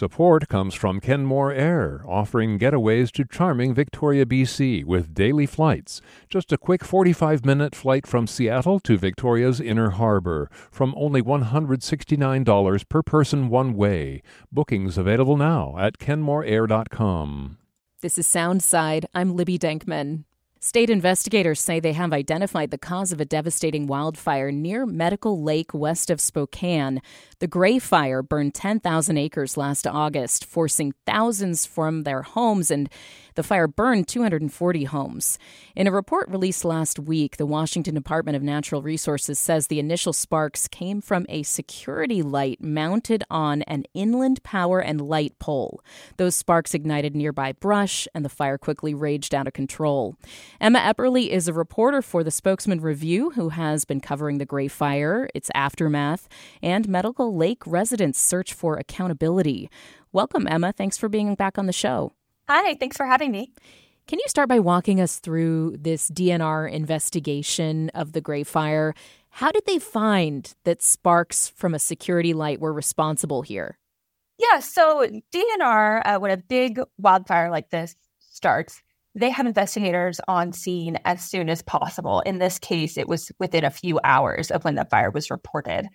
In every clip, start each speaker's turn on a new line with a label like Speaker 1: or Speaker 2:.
Speaker 1: Support comes from Kenmore Air, offering getaways to charming Victoria, BC with daily flights. Just a quick 45 minute flight from Seattle to Victoria's Inner Harbor from only $169 per person one way. Bookings available now at kenmoreair.com.
Speaker 2: This is Soundside. I'm Libby Denkman. State investigators say they have identified the cause of a devastating wildfire near Medical Lake west of Spokane. The Gray Fire burned 10,000 acres last August, forcing thousands from their homes, and the fire burned 240 homes. In a report released last week, the Washington Department of Natural Resources says the initial sparks came from a security light mounted on an inland power and light pole. Those sparks ignited nearby brush, and the fire quickly raged out of control. Emma Epperly is a reporter for the Spokesman Review who has been covering the Gray Fire, its aftermath, and Medical Lake residents' search for accountability. Welcome, Emma. Thanks for being back on the show.
Speaker 3: Hi, thanks for having me.
Speaker 2: Can you start by walking us through this DNR investigation of the Gray Fire? How did they find that sparks from a security light were responsible here?
Speaker 3: Yeah, so DNR, uh, when a big wildfire like this starts, they have investigators on scene as soon as possible. In this case, it was within a few hours of when the fire was reported.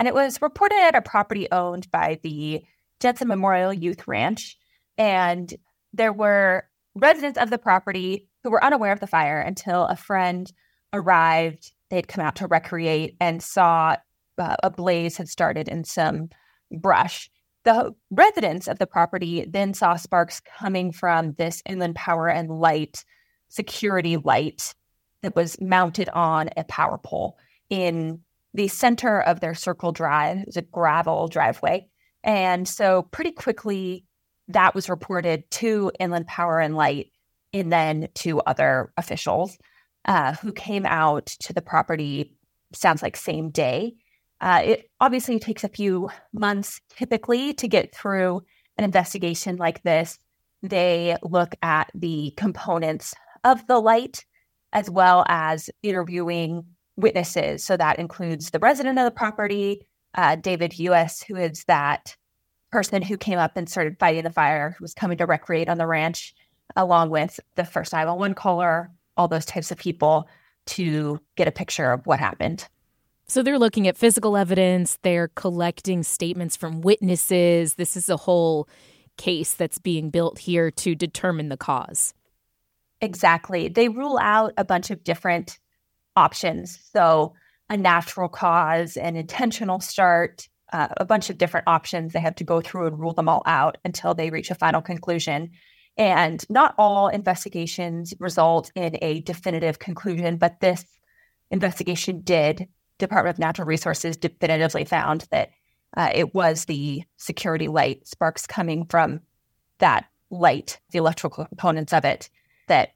Speaker 3: And it was reported at a property owned by the Jensen Memorial Youth Ranch. And there were residents of the property who were unaware of the fire until a friend arrived. They'd come out to recreate and saw uh, a blaze had started in some brush. The residents of the property then saw sparks coming from this inland power and light security light that was mounted on a power pole in the center of their circle drive. Was a gravel driveway. And so, pretty quickly, that was reported to Inland Power and Light and then to other officials uh, who came out to the property, sounds like same day. Uh, it obviously takes a few months typically to get through an investigation like this. They look at the components of the light as well as interviewing witnesses. So that includes the resident of the property, uh, David Uhas, who is that person who came up and started fighting the fire, who was coming to recreate on the ranch, along with the first 911 caller, all those types of people to get a picture of what happened.
Speaker 2: So they're looking at physical evidence, they're collecting statements from witnesses. This is a whole case that's being built here to determine the cause.
Speaker 3: Exactly. They rule out a bunch of different options. So, a natural cause, an intentional start, uh, a bunch of different options. They have to go through and rule them all out until they reach a final conclusion. And not all investigations result in a definitive conclusion, but this investigation did. Department of Natural Resources definitively found that uh, it was the security light sparks coming from that light, the electrical components of it, that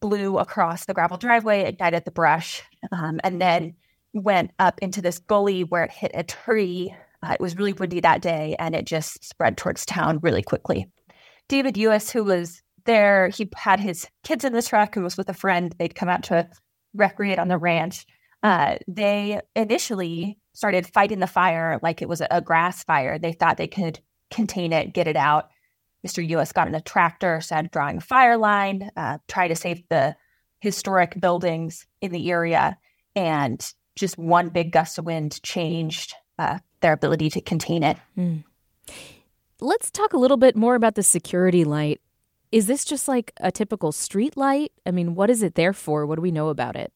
Speaker 3: blew across the gravel driveway, it died at the brush, um, and then went up into this gully where it hit a tree uh, it was really windy that day and it just spread towards town really quickly. David Uhas, who was there, he had his kids in the truck and was with a friend. They'd come out to recreate on the ranch. Uh, they initially started fighting the fire like it was a grass fire. They thought they could contain it, get it out. Mr. Uhas got in a tractor, started drawing a fire line, uh, try to save the historic buildings in the area. And just one big gust of wind changed uh, their ability to contain it. Mm.
Speaker 2: Let's talk a little bit more about the security light. Is this just like a typical street light? I mean, what is it there for? What do we know about it?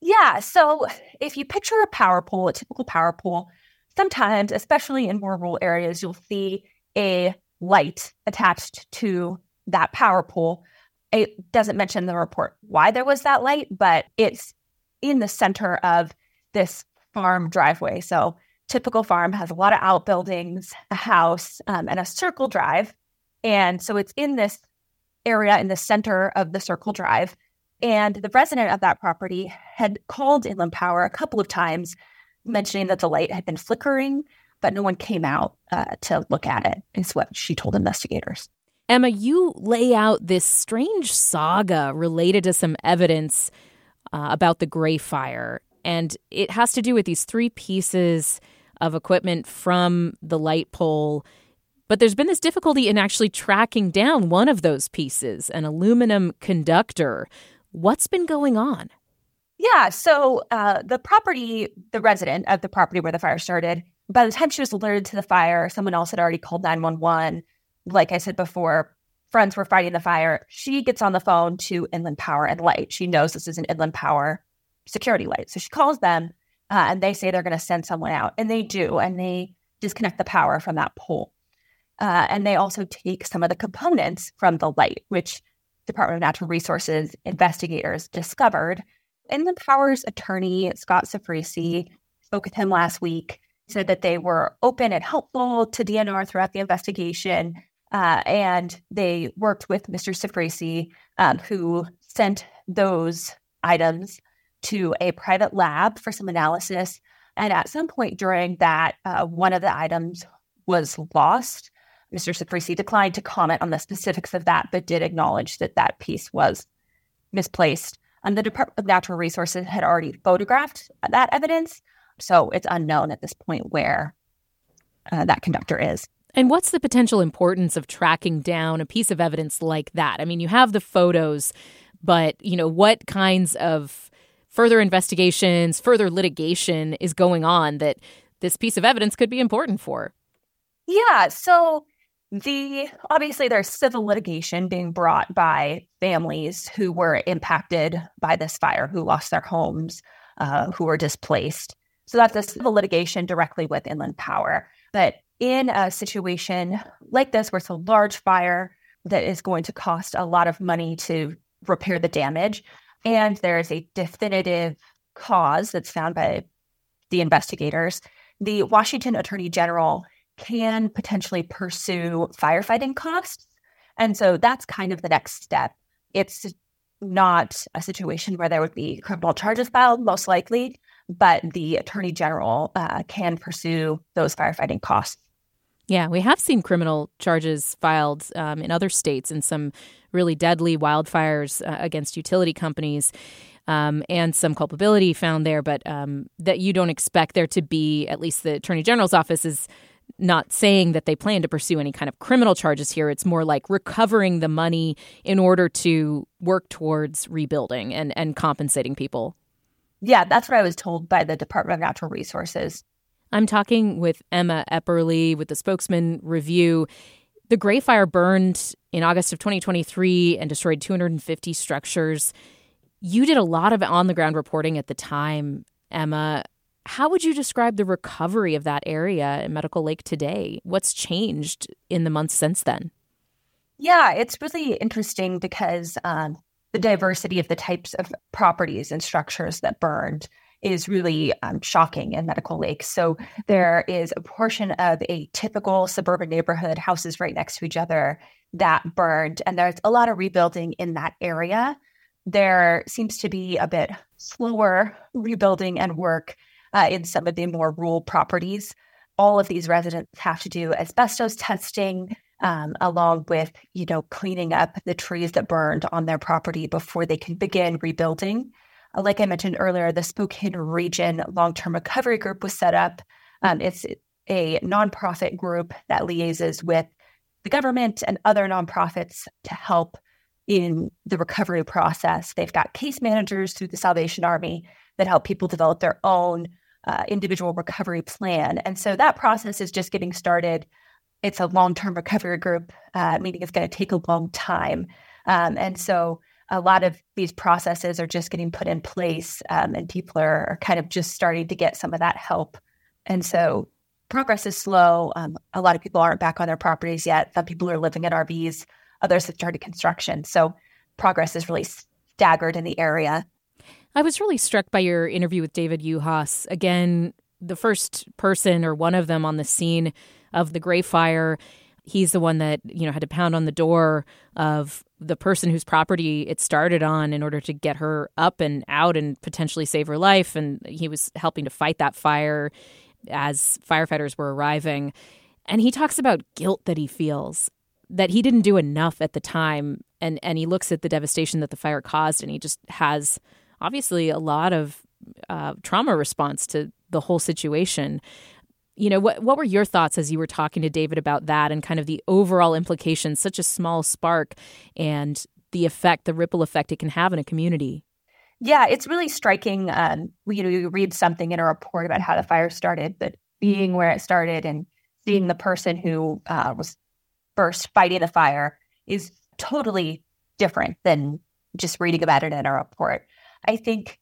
Speaker 3: Yeah, so if you picture a power pole, a typical power pole, sometimes, especially in more rural areas, you'll see a light attached to that power pole. It doesn't mention the report why there was that light, but it's in the center of this farm driveway. So typical farm has a lot of outbuildings, a house, um, and a circle drive. And so it's in this area in the center of the circle drive. And the resident of that property had called Inland Power a couple of times, mentioning that the light had been flickering, but no one came out uh, to look at it, is what she told investigators.
Speaker 2: Emma, you lay out this strange saga related to some evidence uh, about the Gray Fire. And it has to do with these three pieces of equipment from the light pole But there's been this difficulty in actually tracking down one of those pieces, an aluminum conductor. What's been going on?
Speaker 3: Yeah, so uh, the property, the resident of the property where the fire started, by the time she was alerted to the fire, someone else had already called 911. Like I said before, friends were fighting the fire. She gets on the phone to Inland Power and Light. She knows this is an Inland Power security light. So she calls them uh, and they say they're going to send someone out. And they do. And they disconnect the power from that pole. Uh, and they also take some of the components from the light, which Department of Natural Resources investigators discovered. Inland Power's attorney, Scott Cifrese, spoke with him last week, said that they were open and helpful to DNR throughout the investigation. Uh, and they worked with Mr. Cifrese, um, who sent those items to a private lab for some analysis. And at some point during that, uh, one of the items was lost. Mr. Cifrese declined to comment on the specifics of that, but did acknowledge that that piece was misplaced. And the Department of Natural Resources had already photographed that evidence. So it's unknown at this point where uh, that conductor is.
Speaker 2: And what's the potential importance of tracking down a piece of evidence like that? I mean, you have the photos, but you know, what kinds of further investigations, further litigation is going on that this piece of evidence could be important for?
Speaker 3: Yeah, so the obviously there's civil litigation being brought by families who were impacted by this fire, who lost their homes, uh, who were displaced. So that's a civil litigation directly with Inland Power. But in a situation like this, where it's a large fire that is going to cost a lot of money to repair the damage, and there is a definitive cause that's found by the investigators, the Washington Attorney General can potentially pursue firefighting costs. And so that's kind of the next step. It's not a situation where there would be criminal charges filed, most likely, but the attorney general uh, can pursue those firefighting costs.
Speaker 2: Yeah, we have seen criminal charges filed um, in other states in some really deadly wildfires uh, against utility companies. Um, and some culpability found there, but um, that you don't expect there to be, at least the Attorney General's office is not saying that they plan to pursue any kind of criminal charges here. It's more like recovering the money in order to work towards rebuilding and, and compensating people.
Speaker 3: Yeah, that's what I was told by the Department of Natural Resources.
Speaker 2: I'm talking with Emma Epperly with the Spokesman Review. The Gray Fire burned in August of 2023 and destroyed 250 structures. You did a lot of on the ground reporting at the time, Emma. How would you describe the recovery of that area in Medical Lake today? What's changed in the months since then?
Speaker 3: Yeah, it's really interesting because um, the diversity of the types of properties and structures that burned is really um, shocking in Medical Lake. So there is a portion of a typical suburban neighborhood, houses right next to each other, that burned, and there's a lot of rebuilding in that area. There seems to be a bit slower rebuilding and work uh, in some of the more rural properties. All of these residents have to do asbestos testing, um, along with you know cleaning up the trees that burned on their property before they can begin rebuilding. Uh, like I mentioned earlier, the Spokane Region Long Term Recovery Group was set up. Um, it's a nonprofit group that liaises with the government and other nonprofits to help in the recovery process. They've got case managers through the Salvation Army that help people develop their own uh, individual recovery plan. And so that process is just getting started. It's a long term recovery group, uh, meaning it's going to take a long time. Um, and so a lot of these processes are just getting put in place, um, and people are, are, kind of just starting to get some of that help. And so progress is slow. Um, a lot of people aren't back on their properties yet. Some people are living in RVs, others have started construction. So progress is really staggered in the area.
Speaker 2: I was really struck by your interview with David Uhas. Again, the first person or one of them on the scene of the Gray Fire. He's the one that, you know, had to pound on the door of the person whose property it started on in order to get her up and out and potentially save her life. And he was helping to fight that fire as firefighters were arriving. And he talks about guilt that he feels that he didn't do enough at the time. And, and he looks at the devastation that the fire caused and he just has obviously a lot of uh, trauma response to the whole situation. you know what what were your thoughts as you were talking to David about that and kind of the overall implications such a small spark and the effect the ripple effect it can have in a community
Speaker 3: yeah it's really striking um, you know you read something in a report about how the fire started but being where it started and seeing the person who uh, was first fighting the fire is totally different than just reading about it in a report i think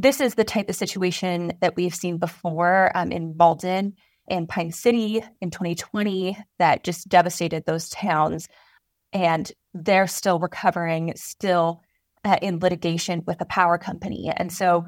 Speaker 3: this is the type of situation that we've seen before um, in Malden and Pine City in 2020 that just devastated those towns. And they're still recovering, still uh, in litigation with a power company. And so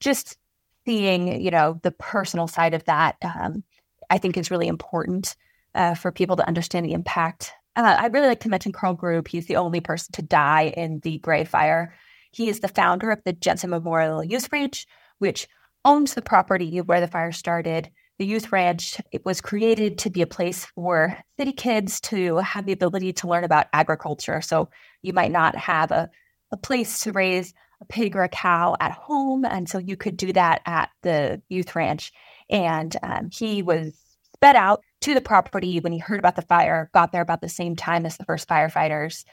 Speaker 3: just seeing, you know, the personal side of that, um, I think is really important uh, for people to understand the impact. Uh, I'd really like to mention Carl Gruhn. He's the only person to die in the Gray Fire. He is the founder of the Jensen Memorial Youth Ranch, which owns the property where the fire started. The youth ranch it was created to be a place for city kids to have the ability to learn about agriculture. So you might not have a, a place to raise a pig or a cow at home and so you could do that at the youth ranch. And um, he was sped out to the property when he heard about the fire got there about the same time as the first firefighters.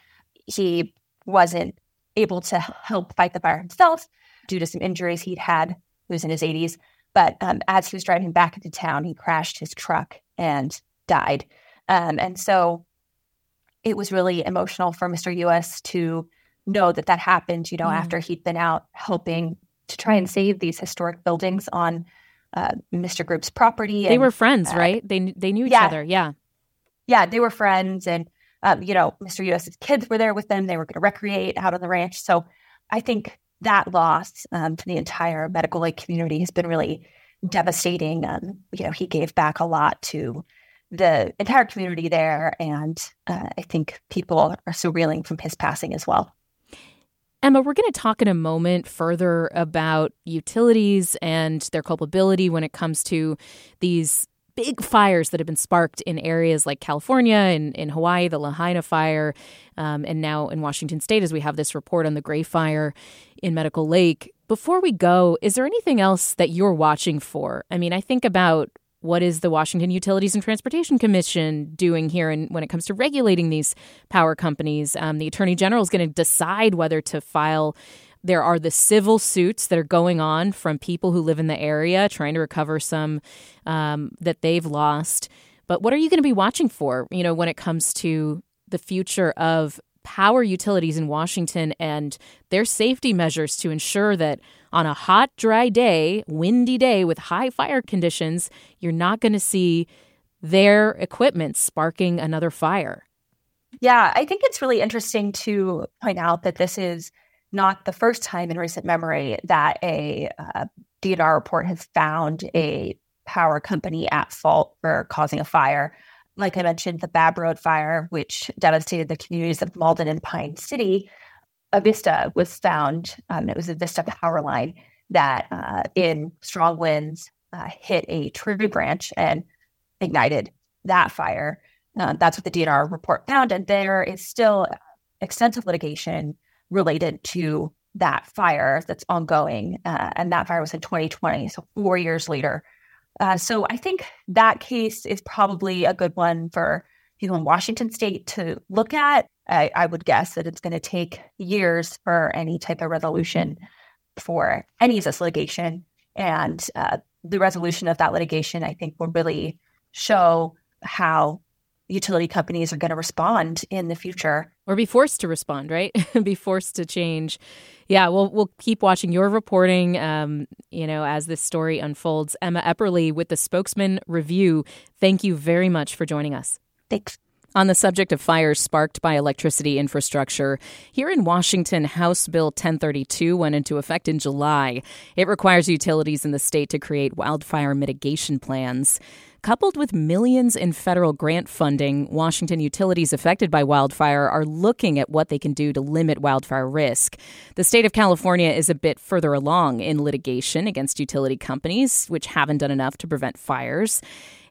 Speaker 3: He wasn't able to help fight the fire himself due to some injuries he'd had he was in his 80s but um, as he was driving back into town, he crashed his truck and died. Um, and so it was really emotional for Mr. Uhas to know that that happened, you know, mm. after he'd been out helping to try and save these historic buildings on uh, Mr. Gruhn's property.
Speaker 2: They and, were friends, uh, right? They they knew each yeah, other. Yeah.
Speaker 3: Yeah, they were friends. And, um, you know, Mr. Uhas's kids were there with them. They were going to recreate out on the ranch. So I think that loss um, to the entire Medical Lake community has been really devastating. Um, you know, he gave back a lot to the entire community there, and uh, I think people are so reeling from his passing as well.
Speaker 2: Emma, we're going to talk in a moment further about utilities and their culpability when it comes to these big fires that have been sparked in areas like California and in Hawaii, the Lahaina fire, um, and now in Washington state, as we have this report on the Gray Fire in Medical Lake. Before we go, is there anything else that you're watching for? I mean, I think about what is the Washington Utilities and Transportation Commission doing here and when it comes to regulating these power companies? Um, the Attorney General is going to decide whether to file there are the civil suits that are going on from people who live in the area trying to recover some um, that they've lost. But what are you going to be watching for, you know, when it comes to the future of power utilities in Washington and their safety measures to ensure that on a hot, dry day, windy day with high fire conditions, you're not going to see their equipment sparking another fire?
Speaker 3: Yeah, I think it's really interesting to point out that this is not the first time in recent memory that a uh, DNR report has found a power company at fault for causing a fire. Like I mentioned, the Babb Road fire, which devastated the communities of Malden and Pine City, Avista was found. Um, it was Avista power line that, uh, in strong winds, uh, hit a tree branch and ignited that fire. Uh, that's what the DNR report found, and there is still extensive litigation related to that fire that's ongoing. Uh, and that fire was in 2020, so four years later. Uh, so I think that case is probably a good one for people in Washington state to look at. I, I would guess that it's going to take years for any type of resolution for any of this litigation. And uh, the resolution of that litigation, I think, will really show how utility companies are going to respond in the future.
Speaker 2: Or be forced to respond right? Be forced to change. Yeah we'll we'll keep watching your reporting um, you know as this story unfolds. Emma epperly with the spokesman review thank you very much for joining us.
Speaker 3: Thanks.
Speaker 2: On the subject of fires sparked by electricity infrastructure, here in Washington, House Bill 1032 went into effect in July. It requires utilities in the state to create wildfire mitigation plans. Coupled with millions in federal grant funding, Washington utilities affected by wildfire are looking at what they can do to limit wildfire risk. The state of California is a bit further along in litigation against utility companies, which haven't done enough to prevent fires.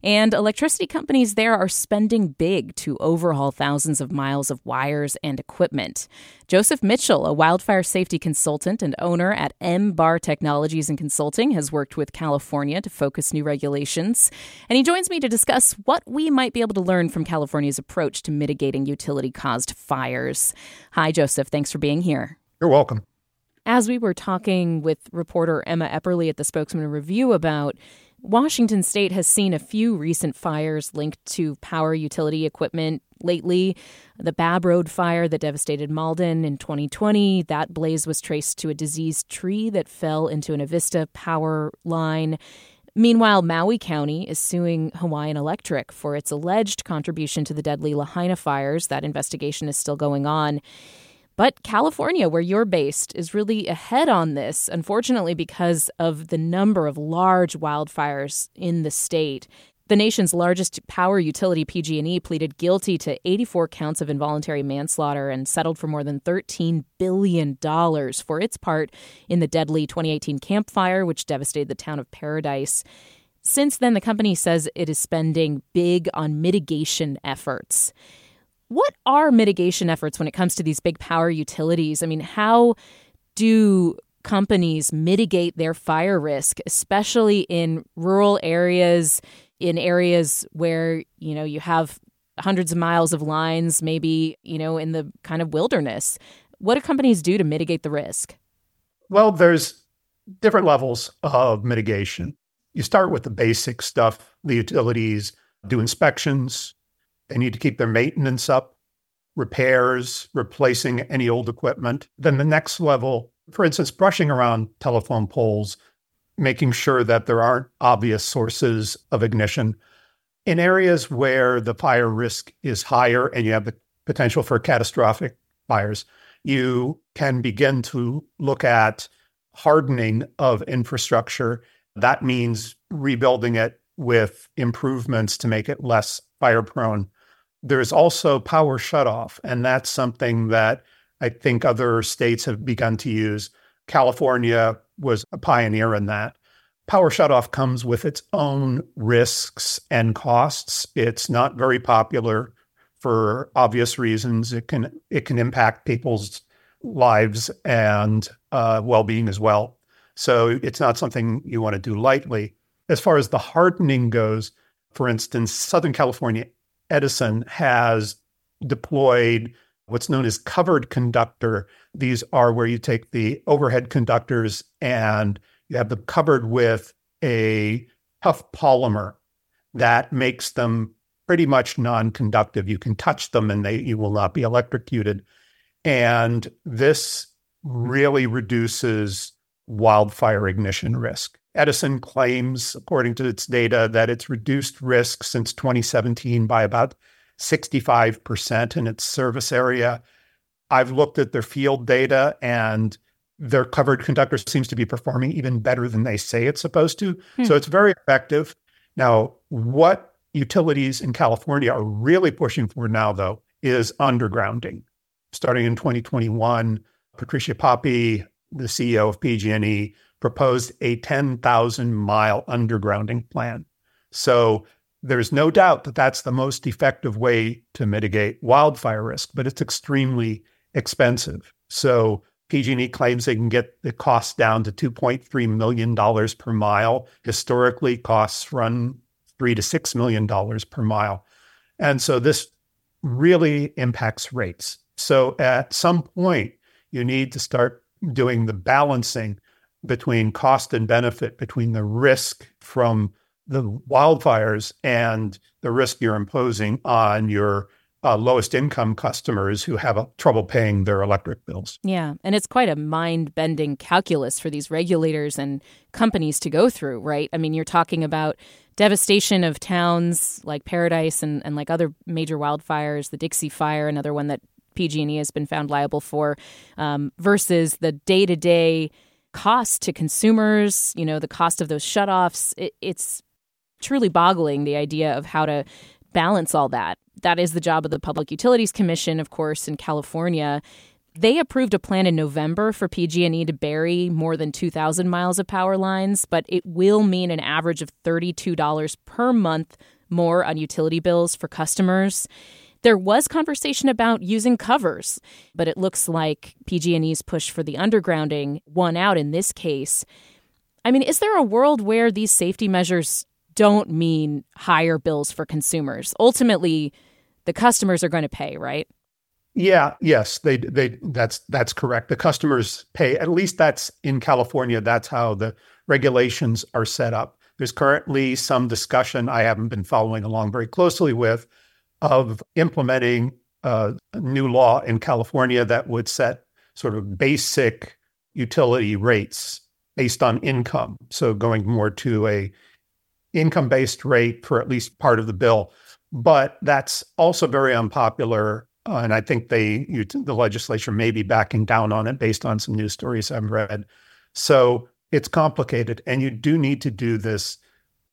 Speaker 2: And electricity companies there are spending big to overhaul thousands of miles of wires and equipment. Joseph Mitchell, a wildfire safety consultant and owner at M Bar Technologies and Consulting, has worked with California to focus new regulations. And he joins me to discuss what we might be able to learn from California's approach to mitigating utility caused fires. Hi, Joseph. Thanks for being here.
Speaker 4: You're welcome.
Speaker 2: As we were talking with reporter Emma Epperly at the Spokesman Review about Washington state has seen a few recent fires linked to power utility equipment lately. The Babb Road fire that devastated Malden in 2020, that blaze was traced to a diseased tree that fell into an Avista power line. Meanwhile, Maui County is suing Hawaiian Electric for its alleged contribution to the deadly Lahaina fires. That investigation is still going on. But California, where you're based, is really ahead on this, unfortunately, because of the number of large wildfires in the state. The nation's largest power utility, PG&E, pleaded guilty to 84 counts of involuntary manslaughter and settled for more than $13 billion for its part in the deadly 2018 Camp Fire which devastated the town of Paradise. Since then, the company says it is spending big on mitigation efforts. What are mitigation efforts when it comes to these big power utilities? I mean, how do companies mitigate their fire risk, especially in rural areas, in areas where, you know, you have hundreds of miles of lines, maybe, you know, in the kind of wilderness? What do companies do to mitigate the risk?
Speaker 4: Well, there's different levels of mitigation. You start with the basic stuff. The utilities do inspections, they need to keep their maintenance up, repairs, replacing any old equipment. Then the next level, for instance, brushing around telephone poles, making sure that there aren't obvious sources of ignition. In areas where the fire risk is higher and you have the potential for catastrophic fires, you can begin to look at hardening of infrastructure. That means rebuilding it with improvements to make it less fire prone. There's also power shutoff, and that's something that I think other states have begun to use. California was a pioneer in that. Power shutoff comes with its own risks and costs. It's not very popular for obvious reasons. It can it can impact people's lives and uh, well-being as well. So it's not something you want to do lightly. As far as the hardening goes, for instance, Southern California Edison has deployed what's known as covered conductor. These are where you take the overhead conductors and you have them covered with a tough polymer that makes them pretty much non-conductive. You can touch them and they you will not be electrocuted. And this really reduces wildfire ignition risk. Edison claims, according to its data, that it's reduced risk since 2017 by about 65% in its service area. I've looked at their field data and their covered conductor seems to be performing even better than they say it's supposed to. Hmm. So it's very effective. Now, what utilities in California are really pushing for now, though, is undergrounding. Starting in 2021, Patricia Poppe, the CEO of PG&E, proposed a 10,000 mile undergrounding plan. So there's no doubt that that's the most effective way to mitigate wildfire risk, but it's extremely expensive. So PG&E claims they can get the cost down to $2.3 million per mile. Historically, costs run three to six million dollars per mile. And so this really impacts rates. So at some point, you need to start doing the balancing between cost and benefit, between the risk from the wildfires and the risk you're imposing on your uh, lowest income customers who have a, trouble paying their electric bills.
Speaker 2: Yeah. And it's quite a mind bending calculus for these regulators and companies to go through, right? I mean, you're talking about devastation of towns like Paradise and, and like other major wildfires, the Dixie Fire, another one that PG&E has been found liable for, um, versus the day to day cost to consumers, you know, the cost of those shutoffs. It, it's truly boggling the idea of how to balance all that. That is the job of the Public Utilities Commission, of course, in California. They approved a plan in November for PG&E to bury more than 2,000 miles of power lines, but it will mean an average of $32 per month more on utility bills for customers. There was conversation about using covers, but it looks like PG&E's push for the undergrounding won out in this case. I mean, is there a world where these safety measures don't mean higher bills for consumers. Ultimately, the customers are going to pay, right?
Speaker 4: Yeah, yes, they they that's that's correct. The customers pay. At least that's in California. That's how the regulations are set up. There's currently some discussion I haven't been following along very closely with of implementing uh, a new law in California that would set sort of basic utility rates based on income. So going more to a income based rate for at least part of the bill. But that's also very unpopular. Uh, and I think they, you, the legislature may be backing down on it based on some news stories I've read. So it's complicated, and you do need to do this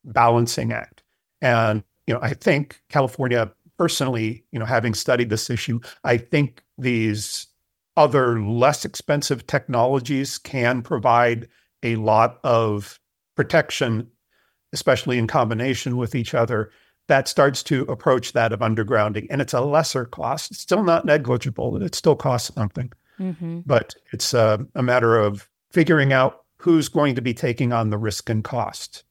Speaker 4: balancing act. And you know, I think California, personally, you know, having studied this issue, I think these other less expensive technologies can provide a lot of protection, especially in combination with each other, that starts to approach that of undergrounding. And it's a lesser cost. It's still not negligible. It still costs something. Mm-hmm. But it's a, a matter of figuring out who's going to be taking on the risk and cost.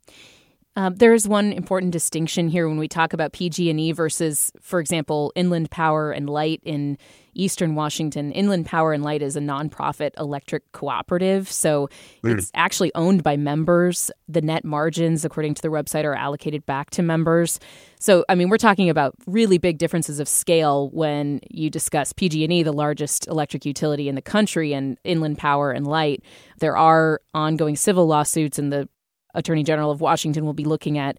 Speaker 2: Um, there is one important distinction here when we talk about PG&E versus, for example, Inland Power and Light in Eastern Washington. Inland Power and Light is a nonprofit electric cooperative, so mm. it's actually owned by members. The net margins, according to the website, are allocated back to members. So, I mean, we're talking about really big differences of scale when you discuss PG&E, the largest electric utility in the country, and Inland Power and Light. There are ongoing civil lawsuits, and the Attorney General of Washington will be looking at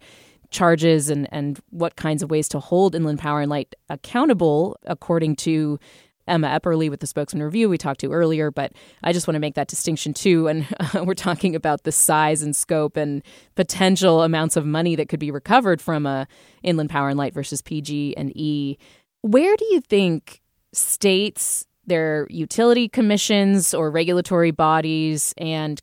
Speaker 2: charges and, and what kinds of ways to hold Inland Power and Light accountable, according to Emma Epperly with the Spokesman Review we talked to earlier. But I just want to make that distinction too. And uh, we're talking about the size and scope and potential amounts of money that could be recovered from a Inland Power and Light versus PG and E. Where do you think states, their utility commissions or regulatory bodies, and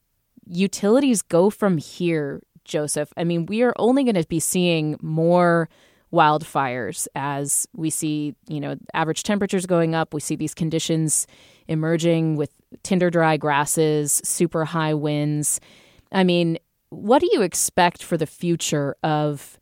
Speaker 2: utilities go from here, Joseph? I mean, we are only going to be seeing more wildfires as we see, you know, average temperatures going up. We see these conditions emerging with tinder dry grasses, super high winds. I mean, what do you expect for the future of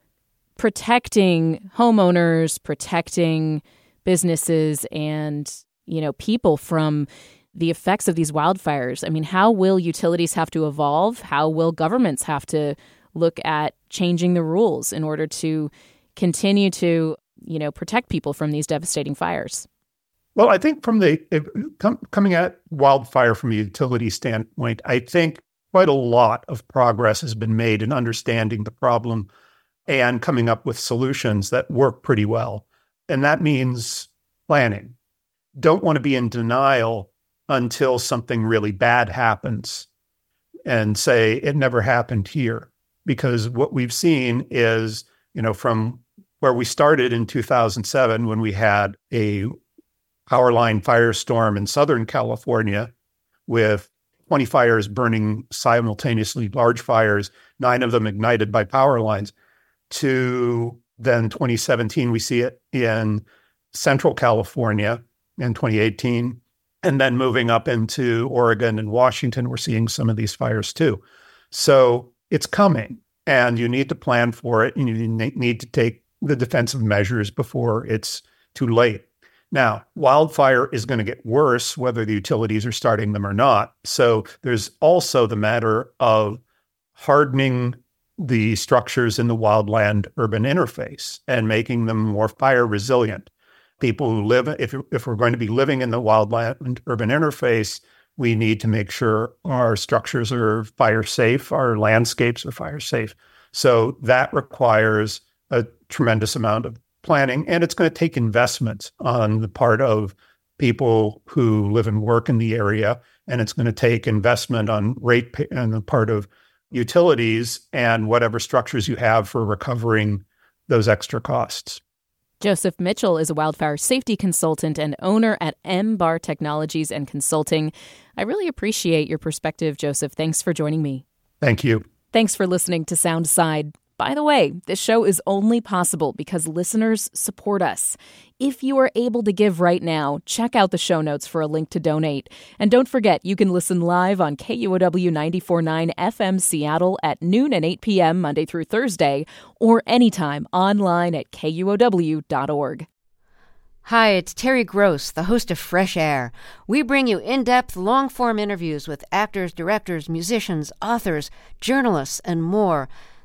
Speaker 2: protecting homeowners, protecting businesses and, you know, people from the effects of these wildfires. I mean, how will utilities have to evolve? How will governments have to look at changing the rules in order to continue to, you know, protect people from these devastating fires?
Speaker 4: Well, I think from the com- coming at wildfire from a utility standpoint, I think quite a lot of progress has been made in understanding the problem and coming up with solutions that work pretty well. And that means planning. Don't want to be in denial until something really bad happens and say it never happened here. Because what we've seen is, you know, from where we started in 2007 when we had a power line firestorm in Southern California with 20 fires burning simultaneously, large fires, nine of them ignited by power lines, to then 2017, we see it in Central California in 2018 and then moving up into Oregon and Washington, we're seeing some of these fires too. So it's coming, and you need to plan for it. And you need to take the defensive measures before it's too late. Now, wildfire is going to get worse whether the utilities are starting them or not. So there's also the matter of hardening the structures in the wildland urban interface and making them more fire resilient people who live, if, if we're going to be living in the wildland urban interface, we need to make sure our structures are fire safe, our landscapes are fire safe. So that requires a tremendous amount of planning, and it's going to take investment on the part of people who live and work in the area, and it's going to take investment on rate pay- on the part of utilities and whatever structures you have for recovering those extra costs.
Speaker 2: Joseph Mitchell is a wildfire safety consultant and owner at MBAR Technologies and Consulting. I really appreciate your perspective, Joseph. Thanks for joining me.
Speaker 4: Thank you.
Speaker 2: Thanks for listening to Soundside. By the way, this show is only possible because listeners support us. If you are able to give right now, check out the show notes for a link to donate. And don't forget, you can listen live on KUOW 949 FM Seattle at noon and 8 p.m. Monday through Thursday, or anytime online at KUOW.org.
Speaker 5: Hi, it's Terry Gross, the host of Fresh Air. We bring you in depth, long form interviews with actors, directors, musicians, authors, journalists, and more.